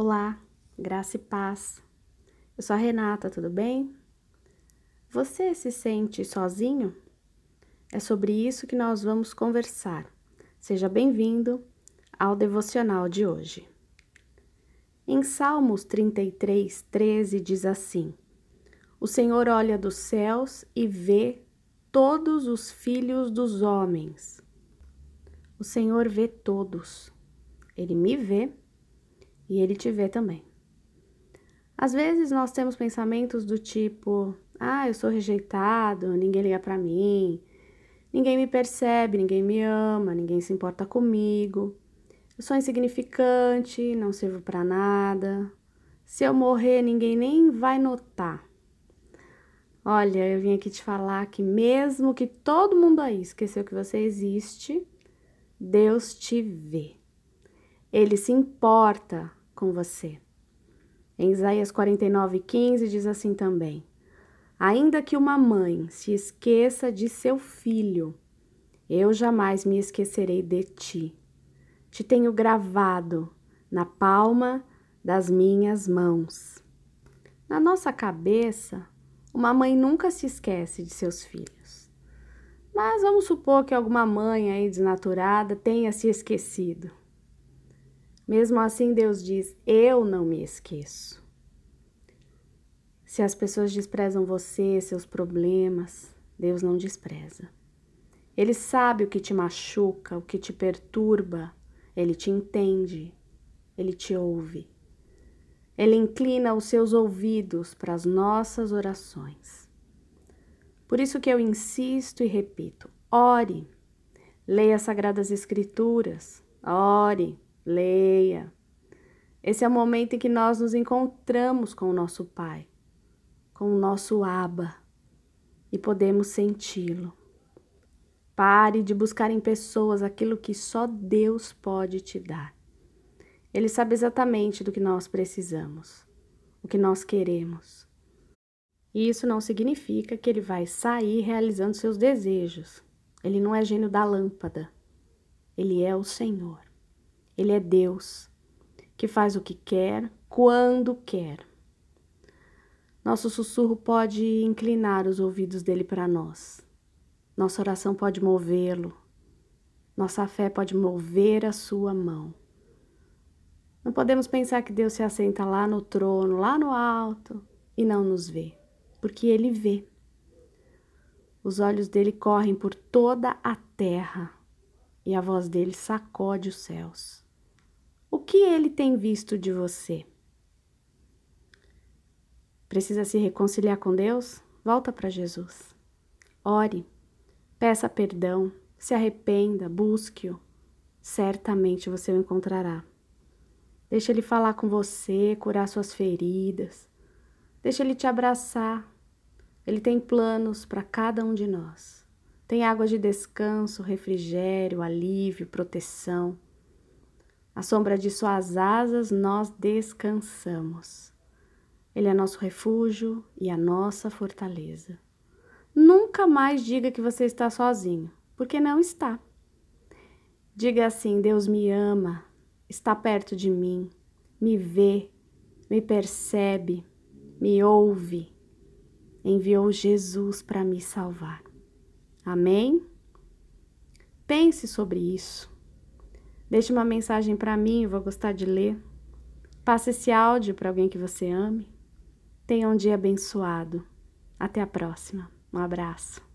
Olá, graça e paz. Eu sou a Renata, tudo bem? Você se sente sozinho? É sobre isso que nós vamos conversar. Seja bem-vindo ao devocional de hoje. Em Salmos 33, 13 diz assim: O Senhor olha dos céus e vê todos os filhos dos homens. O Senhor vê todos. Ele me vê e ele te vê também. Às vezes nós temos pensamentos do tipo: ah, eu sou rejeitado, ninguém liga para mim, ninguém me percebe, ninguém me ama, ninguém se importa comigo, eu sou insignificante, não sirvo para nada. Se eu morrer, ninguém nem vai notar. Olha, eu vim aqui te falar que mesmo que todo mundo aí esqueceu que você existe, Deus te vê. Ele se importa com você. Em Isaías 49:15 diz assim também: Ainda que uma mãe se esqueça de seu filho, eu jamais me esquecerei de ti. Te tenho gravado na palma das minhas mãos. Na nossa cabeça, uma mãe nunca se esquece de seus filhos. Mas vamos supor que alguma mãe aí desnaturada tenha se esquecido. Mesmo assim, Deus diz: Eu não me esqueço. Se as pessoas desprezam você, seus problemas, Deus não despreza. Ele sabe o que te machuca, o que te perturba, ele te entende, ele te ouve. Ele inclina os seus ouvidos para as nossas orações. Por isso que eu insisto e repito: ore, leia as Sagradas Escrituras, ore, leia. Esse é o momento em que nós nos encontramos com o nosso Pai, com o nosso Aba, e podemos senti-lo. Pare de buscar em pessoas aquilo que só Deus pode te dar. Ele sabe exatamente do que nós precisamos, o que nós queremos. E isso não significa que ele vai sair realizando seus desejos. Ele não é gênio da lâmpada. Ele é o Senhor. Ele é Deus, que faz o que quer, quando quer. Nosso sussurro pode inclinar os ouvidos dele para nós. Nossa oração pode movê-lo. Nossa fé pode mover a sua mão. Não podemos pensar que Deus se assenta lá no trono, lá no alto, e não nos vê, porque Ele vê. Os olhos dele correm por toda a terra e a voz dele sacode os céus. Que ele tem visto de você? Precisa se reconciliar com Deus? Volta para Jesus. Ore, peça perdão, se arrependa, busque-o. Certamente você o encontrará. Deixa ele falar com você, curar suas feridas. Deixa ele te abraçar. Ele tem planos para cada um de nós. Tem água de descanso, refrigério, alívio, proteção. À sombra de suas asas nós descansamos. Ele é nosso refúgio e a nossa fortaleza. Nunca mais diga que você está sozinho, porque não está. Diga assim: Deus me ama, está perto de mim, me vê, me percebe, me ouve. Enviou Jesus para me salvar. Amém? Pense sobre isso. Deixe uma mensagem para mim, eu vou gostar de ler. Passe esse áudio para alguém que você ame. Tenha um dia abençoado. Até a próxima. Um abraço.